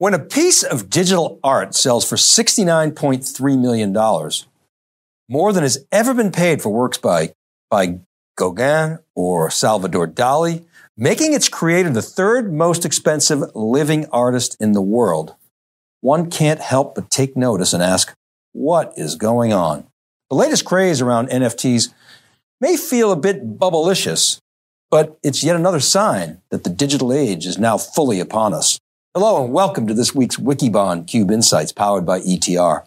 When a piece of digital art sells for $69.3 million, more than has ever been paid for works by, by Gauguin or Salvador Dali, making its creator the third most expensive living artist in the world, one can't help but take notice and ask, what is going on? The latest craze around NFTs may feel a bit bubblicious, but it's yet another sign that the digital age is now fully upon us. Hello and welcome to this week's Wikibon Cube Insights powered by ETR.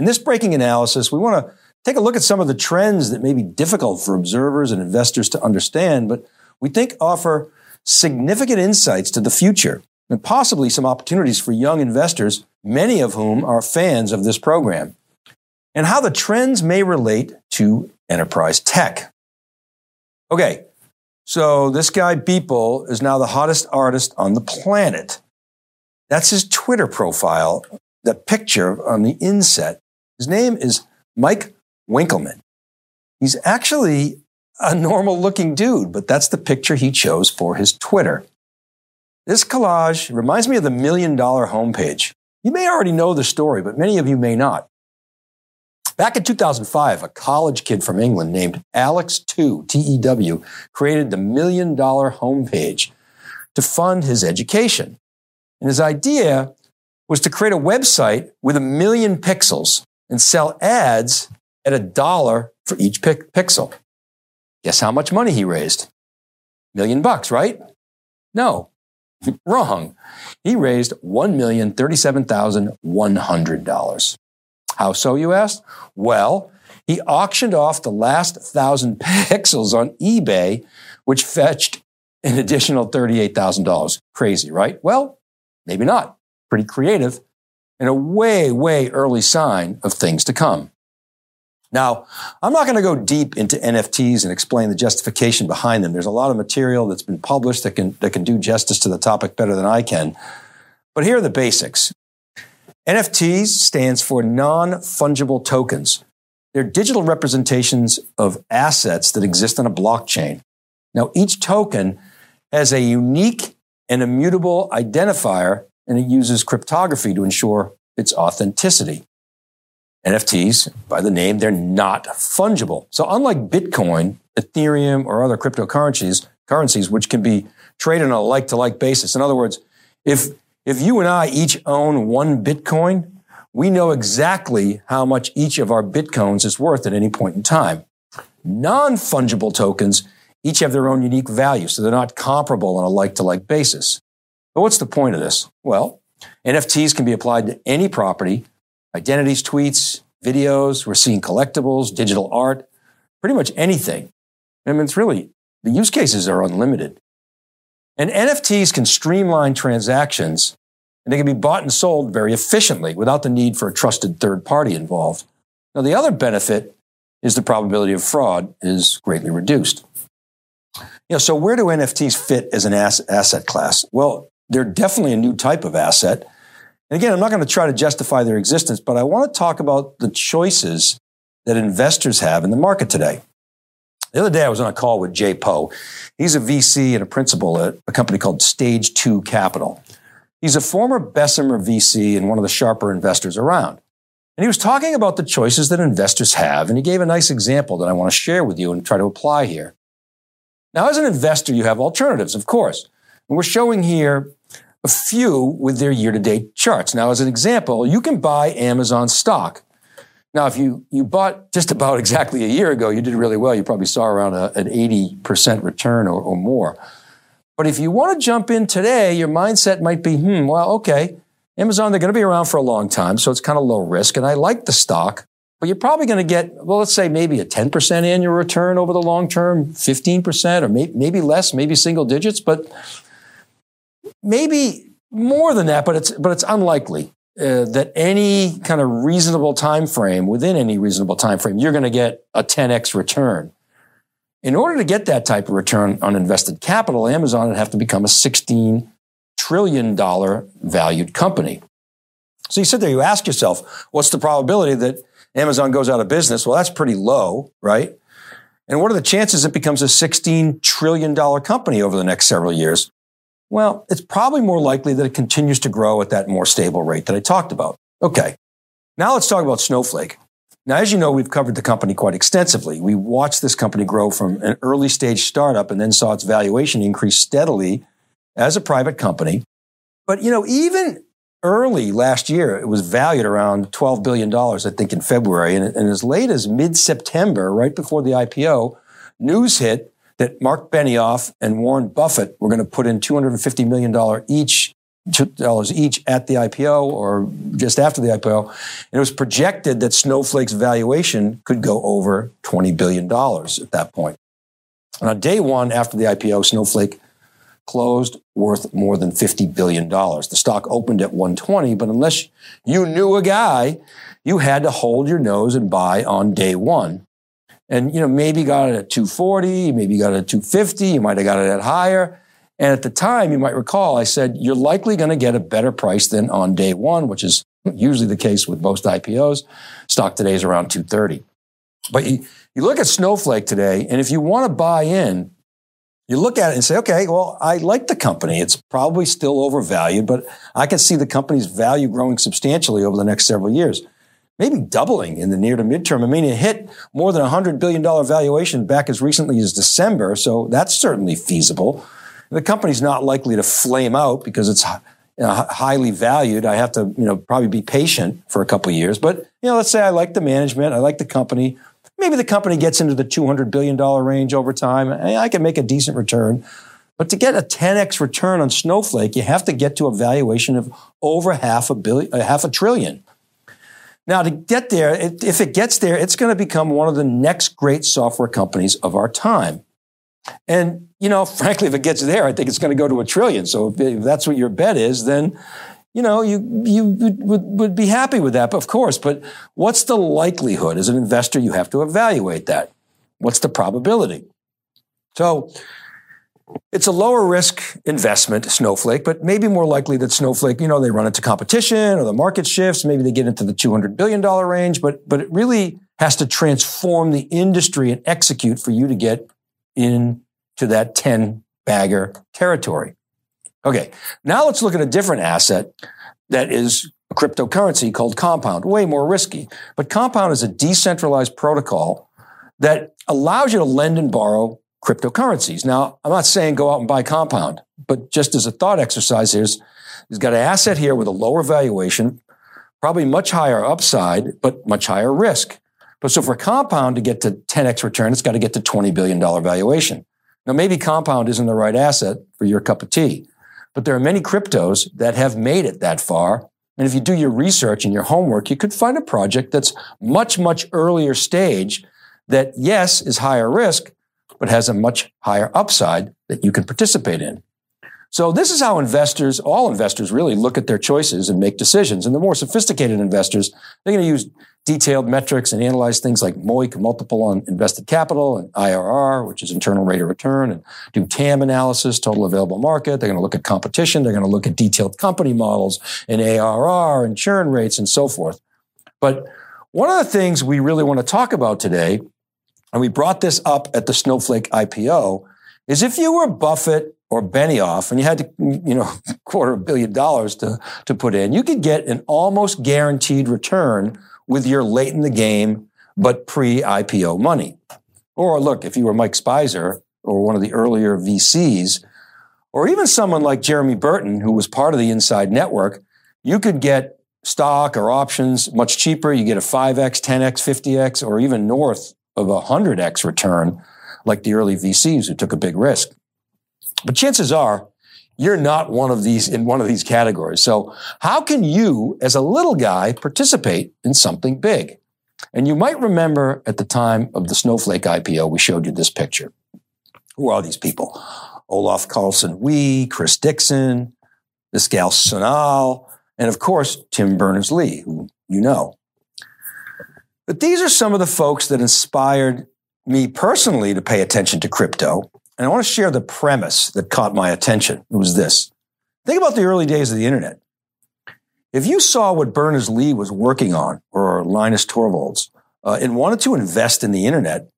In this breaking analysis, we want to take a look at some of the trends that may be difficult for observers and investors to understand, but we think offer significant insights to the future and possibly some opportunities for young investors, many of whom are fans of this program, and how the trends may relate to enterprise tech. Okay, so this guy Beeple is now the hottest artist on the planet. That's his Twitter profile, the picture on the inset. His name is Mike Winkelmann. He's actually a normal looking dude, but that's the picture he chose for his Twitter. This collage reminds me of the million dollar homepage. You may already know the story, but many of you may not. Back in 2005, a college kid from England named Alex T-E-W, created the million dollar homepage to fund his education. And his idea was to create a website with a million pixels and sell ads at a dollar for each pixel. Guess how much money he raised? Million bucks, right? No, wrong. He raised $1,037,100. How so, you asked? Well, he auctioned off the last thousand pixels on eBay, which fetched an additional $38,000. Crazy, right? Well, maybe not. Pretty creative and a way, way early sign of things to come. Now, I'm not going to go deep into NFTs and explain the justification behind them. There's a lot of material that's been published that can, that can do justice to the topic better than I can. But here are the basics. NFTs stands for non-fungible tokens. They're digital representations of assets that exist on a blockchain. Now, each token has a unique and immutable identifier, and it uses cryptography to ensure its authenticity. NFTs, by the name, they're not fungible. So unlike Bitcoin, Ethereum, or other cryptocurrencies, currencies, which can be traded on a like-to-like basis. In other words, if, if you and I each own one Bitcoin, we know exactly how much each of our Bitcoins is worth at any point in time. Non-fungible tokens each have their own unique value, so they're not comparable on a like-to-like basis. But what's the point of this? Well, NFTs can be applied to any property identities, tweets, videos. We're seeing collectibles, digital art, pretty much anything. I mean, it's really, the use cases are unlimited. And NFTs can streamline transactions and they can be bought and sold very efficiently without the need for a trusted third party involved. Now, the other benefit is the probability of fraud is greatly reduced. You know, so where do NFTs fit as an asset class? Well, they're definitely a new type of asset and again, I'm not going to try to justify their existence, but I want to talk about the choices that investors have in the market today. The other day, I was on a call with Jay Po. He's a VC and a principal at a company called Stage 2 Capital. He's a former Bessemer VC and one of the sharper investors around. And he was talking about the choices that investors have, and he gave a nice example that I want to share with you and try to apply here. Now, as an investor, you have alternatives, of course. And we're showing here a few with their year to date charts. Now, as an example, you can buy Amazon stock. Now, if you, you bought just about exactly a year ago, you did really well. You probably saw around a, an 80% return or, or more. But if you want to jump in today, your mindset might be, hmm, well, okay, Amazon, they're going to be around for a long time, so it's kind of low risk. And I like the stock, but you're probably going to get, well, let's say maybe a 10% annual return over the long term, 15%, or may, maybe less, maybe single digits. But maybe more than that, but it's but it's unlikely uh, that any kind of reasonable time frame within any reasonable time frame you're going to get a 10x return. In order to get that type of return on invested capital, Amazon would have to become a 16 trillion dollar valued company. So you sit there, you ask yourself, what's the probability that Amazon goes out of business? Well, that's pretty low, right? And what are the chances it becomes a $16 trillion company over the next several years? Well, it's probably more likely that it continues to grow at that more stable rate that I talked about. Okay. Now let's talk about Snowflake. Now, as you know, we've covered the company quite extensively. We watched this company grow from an early stage startup and then saw its valuation increase steadily as a private company. But, you know, even early last year, it was valued around $12 billion, I think, in February. And, and as late as mid September, right before the IPO, news hit that Mark Benioff and Warren Buffett were going to put in $250 million each dollars each at the IPO or just after the IPO. And it was projected that Snowflake's valuation could go over $20 billion at that point. And on day one after the IPO, Snowflake closed worth more than $50 billion. The stock opened at 120, but unless you knew a guy, you had to hold your nose and buy on day one. And, you know, maybe got it at 240, maybe got it at 250, you might have got it at higher. And at the time, you might recall, I said, you're likely going to get a better price than on day one, which is usually the case with most IPOs. Stock today is around 230. But you, you look at Snowflake today, and if you want to buy in, you look at it and say, okay, well, I like the company. It's probably still overvalued, but I can see the company's value growing substantially over the next several years. Maybe doubling in the near to midterm. I mean, it hit more than a $100 billion valuation back as recently as December, so that's certainly feasible. The company's not likely to flame out because it's you know, highly valued. I have to, you know, probably be patient for a couple years. But, you know, let's say I like the management, I like the company. Maybe the company gets into the $200 billion range over time. I can make a decent return. But to get a 10x return on Snowflake, you have to get to a valuation of over half a billion, uh, half a trillion. Now, to get there, if it gets there, it's going to become one of the next great software companies of our time. And, you know, frankly, if it gets there, I think it's going to go to a trillion. So if that's what your bet is, then you know, you, you would, would be happy with that, of course. But what's the likelihood? As an investor, you have to evaluate that. What's the probability? So it's a lower risk investment, Snowflake, but maybe more likely that Snowflake, you know, they run into competition or the market shifts. Maybe they get into the $200 billion range, but, but it really has to transform the industry and execute for you to get into that 10 bagger territory. Okay, now let's look at a different asset that is a cryptocurrency called Compound, way more risky. But Compound is a decentralized protocol that allows you to lend and borrow cryptocurrencies. Now, I'm not saying go out and buy Compound, but just as a thought exercise, here's, he's got an asset here with a lower valuation, probably much higher upside, but much higher risk. But so for Compound to get to 10x return, it's got to get to $20 billion valuation. Now, maybe Compound isn't the right asset for your cup of tea. But there are many cryptos that have made it that far. And if you do your research and your homework, you could find a project that's much, much earlier stage that, yes, is higher risk, but has a much higher upside that you can participate in. So this is how investors, all investors really look at their choices and make decisions. And the more sophisticated investors, they're going to use detailed metrics and analyze things like MOIC, multiple on invested capital, and IRR, which is internal rate of return, and do TAM analysis, total available market. They're going to look at competition. They're going to look at detailed company models and ARR and churn rates and so forth. But one of the things we really want to talk about today, and we brought this up at the Snowflake IPO, is if you were Buffett or Benioff and you had to, you know, quarter a billion dollars to, to put in, you could get an almost guaranteed return with your late in the game, but pre IPO money. Or look, if you were Mike Speiser or one of the earlier VCs, or even someone like Jeremy Burton, who was part of the inside network, you could get stock or options much cheaper. You get a 5x, 10x, 50x, or even north of a 100x return, like the early VCs who took a big risk. But chances are you're not one of these in one of these categories. So how can you, as a little guy, participate in something big? And you might remember at the time of the Snowflake IPO, we showed you this picture. Who are these people? Olaf Carlson Wee, Chris Dixon, Pascal Sonal, and of course, Tim Berners-Lee, who you know. But these are some of the folks that inspired me personally to pay attention to crypto and I want to share the premise that caught my attention. It was this. Think about the early days of the internet. If you saw what Berners-Lee was working on or Linus Torvalds uh, and wanted to invest in the internet,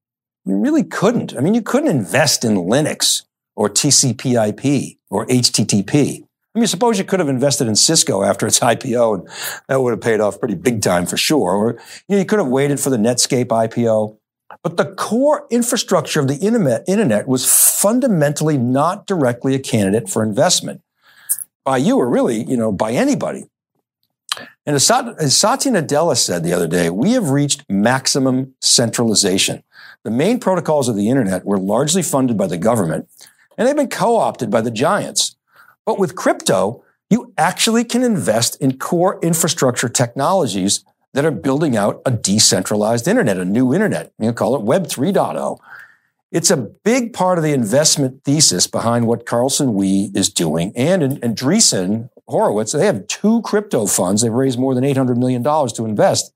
you really couldn't. I mean, you couldn't invest in Linux or TCP/IP or HTTP. I mean, suppose you could have invested in Cisco after its IPO, and that would have paid off pretty big time for sure. Or you, know, you could have waited for the Netscape IPO. But the core infrastructure of the internet, internet was fundamentally not directly a candidate for investment by you or really, you know, by anybody. And as Satya Nadella said the other day, we have reached maximum centralization. The main protocols of the internet were largely funded by the government, and they've been co-opted by the giants. But with crypto, you actually can invest in core infrastructure technologies that are building out a decentralized internet, a new internet. You know, call it Web 3.0. It's a big part of the investment thesis behind what Carlson Wee is doing. And, and Horowitz, they have two crypto funds. They've raised more than $800 million to invest.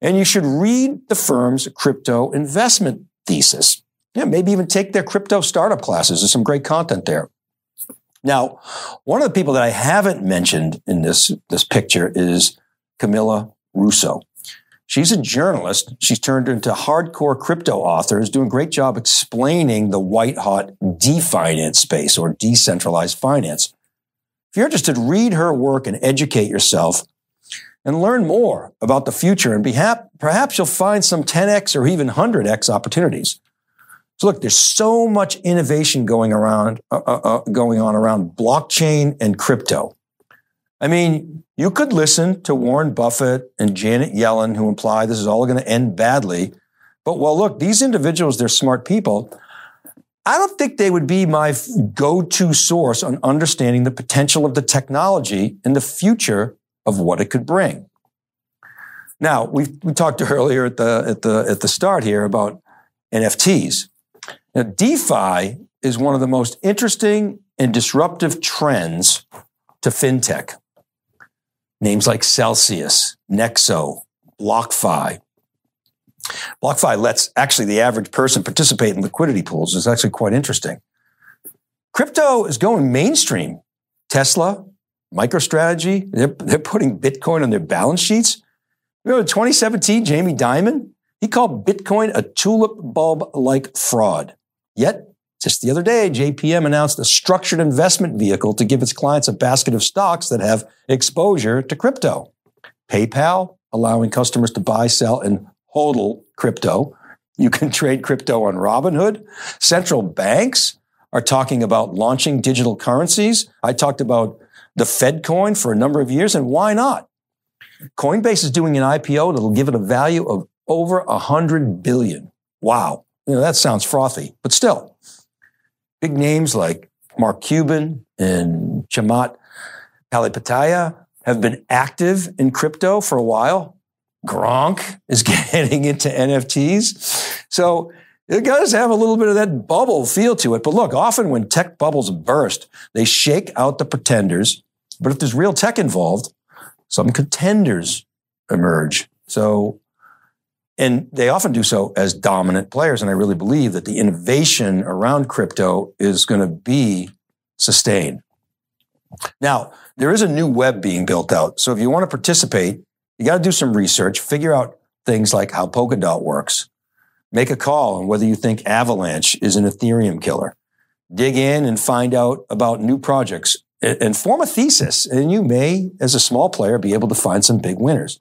And you should read the firm's crypto investment thesis. Yeah, maybe even take their crypto startup classes. There's some great content there. Now, one of the people that I haven't mentioned in this, this picture is Camila Russo. She's a journalist. She's turned into hardcore crypto author, doing a great job explaining the white hot definance space or decentralized finance. If you're interested, read her work and educate yourself and learn more about the future. And perhaps you'll find some 10x or even 100x opportunities. So look, there's so much innovation going around, uh, uh, uh, going on around blockchain and crypto. I mean, you could listen to Warren Buffett and Janet Yellen, who imply this is all going to end badly. But well, look, these individuals, they're smart people. I don't think they would be my go-to source on understanding the potential of the technology and the future of what it could bring. Now, we we talked earlier at the at the at the start here about NFTs. Now, DeFi is one of the most interesting and disruptive trends to fintech. Names like Celsius, Nexo, BlockFi, BlockFi lets actually the average person participate in liquidity pools. It's actually quite interesting. Crypto is going mainstream. Tesla, MicroStrategy, they're, they're putting Bitcoin on their balance sheets. Remember 2017, Jamie Dimon? He called Bitcoin a tulip bulb like fraud. Yet, just the other day, JPM announced a structured investment vehicle to give its clients a basket of stocks that have exposure to crypto. PayPal, allowing customers to buy, sell, and hodl crypto. You can trade crypto on Robinhood. Central banks are talking about launching digital currencies. I talked about the Fed coin for a number of years, and why not? Coinbase is doing an IPO that'll give it a value of over a hundred billion. Wow. You know, that sounds frothy, but still. Big names like Mark Cuban and Chamath Palihapitiya have been active in crypto for a while. Gronk is getting into NFTs. So it does have a little bit of that bubble feel to it. But look, often when tech bubbles burst, they shake out the pretenders. But if there's real tech involved, some contenders emerge. So, and they often do so as dominant players. And I really believe that the innovation around crypto is going to be sustained. Now, there is a new web being built out. So if you want to participate, you got to do some research, figure out things like how Polkadot works, make a call on whether you think Avalanche is an Ethereum killer, dig in and find out about new projects and form a thesis. And you may, as a small player, be able to find some big winners.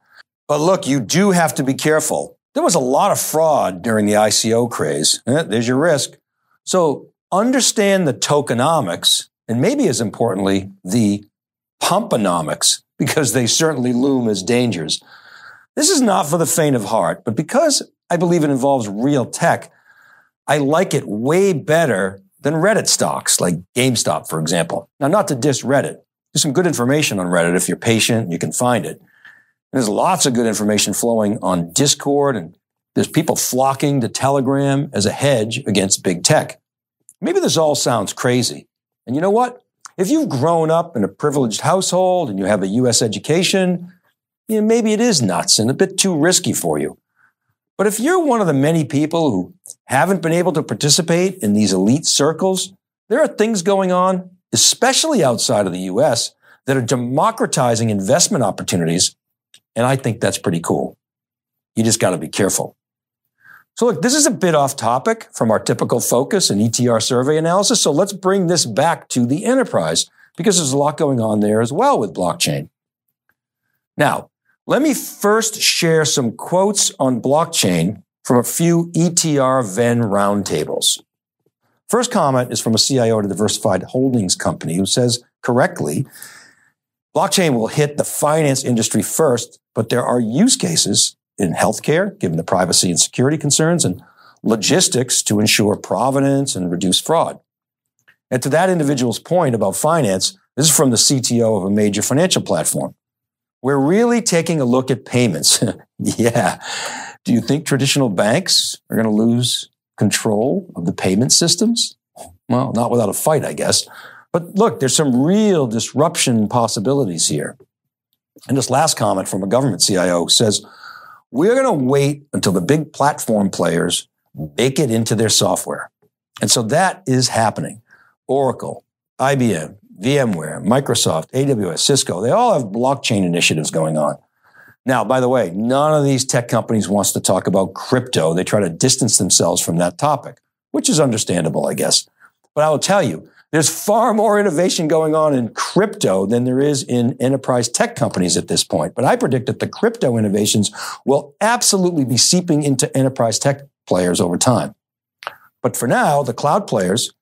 But look, you do have to be careful. There was a lot of fraud during the ICO craze. Eh, there's your risk. So understand the tokenomics and maybe as importantly, the pumponomics because they certainly loom as dangers. This is not for the faint of heart, but because I believe it involves real tech, I like it way better than Reddit stocks, like GameStop, for example. Now, not to diss Reddit. There's some good information on Reddit if you're patient, you can find it. There's lots of good information flowing on Discord, and there's people flocking to Telegram as a hedge against big tech. Maybe this all sounds crazy. And you know what? If you've grown up in a privileged household and you have a U.S. education, you know, maybe it is nuts and a bit too risky for you. But if you're one of the many people who haven't been able to participate in these elite circles, there are things going on, especially outside of the U.S., that are democratizing investment opportunities. And I think that's pretty cool. You just got to be careful. So look, this is a bit off topic from our typical focus and ETR survey analysis. So let's bring this back to the enterprise because there's a lot going on there as well with blockchain. Now, let me first share some quotes on blockchain from a few ETR Venn roundtables. First comment is from a CIO at a diversified holdings company who says correctly, blockchain will hit the finance industry first, but there are use cases in healthcare, given the privacy and security concerns, and logistics to ensure provenance and reduce fraud. And to that individual's point about finance, this is from the CTO of a major financial platform. We're really taking a look at payments. yeah. Do you think traditional banks are going to lose control of the payment systems? Well, not without a fight, I guess. But look, there's some real disruption possibilities here. And this last comment from a government CIO says, we're going to wait until the big platform players make it into their software. And so that is happening. Oracle, IBM, VMware, Microsoft, AWS, Cisco, they all have blockchain initiatives going on. Now, by the way, none of these tech companies wants to talk about crypto. They try to distance themselves from that topic, which is understandable, I guess. But I will tell you, there's far more innovation going on in crypto than there is in enterprise tech companies at this point. But I predict that the crypto innovations will absolutely be seeping into enterprise tech players over time. But for now, the cloud players,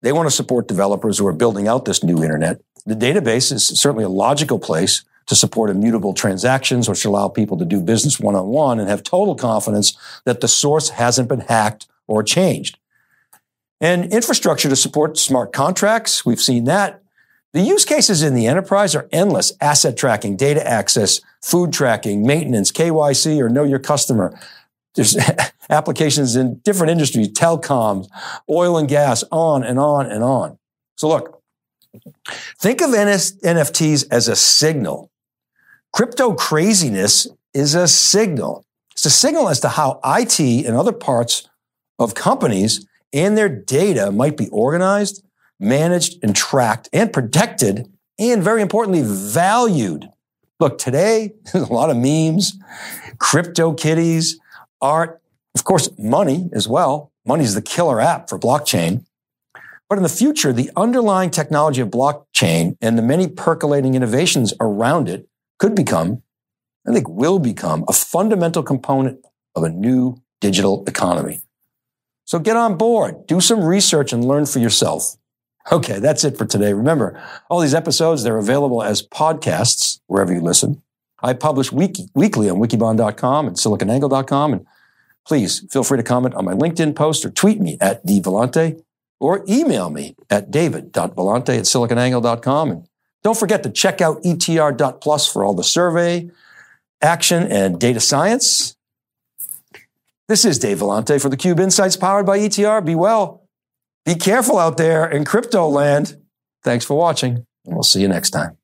they want to support developers who are building out this new internet. The database is certainly a logical place to support immutable transactions, which allow people to do business one on one and have total confidence that the source hasn't been hacked or changed. And infrastructure to support smart contracts. We've seen that. The use cases in the enterprise are endless. Asset tracking, data access, food tracking, maintenance, KYC, or know your customer. There's applications in different industries, telecoms, oil and gas, on and on and on. So look, think of NFTs as a signal. Crypto craziness is a signal. It's a signal as to how IT and other parts of companies and their data might be organized, managed, and tracked and protected, and very importantly, valued. Look, today, there's a lot of memes, crypto kitties, art, of course, money as well. Money is the killer app for blockchain. But in the future, the underlying technology of blockchain and the many percolating innovations around it could become, I think will become, a fundamental component of a new digital economy. So get on board, do some research and learn for yourself. Okay, that's it for today. Remember, all these episodes, they're available as podcasts wherever you listen. I publish week, weekly on wikibon.com and siliconangle.com. And please feel free to comment on my LinkedIn post or tweet me at dvellante or email me at david.vellante at siliconangle.com. And don't forget to check out etr.plus for all the survey, action, and data science. This is Dave Vellante for the Cube Insights powered by ETR. Be well. Be careful out there in crypto land. Thanks for watching, and we'll see you next time.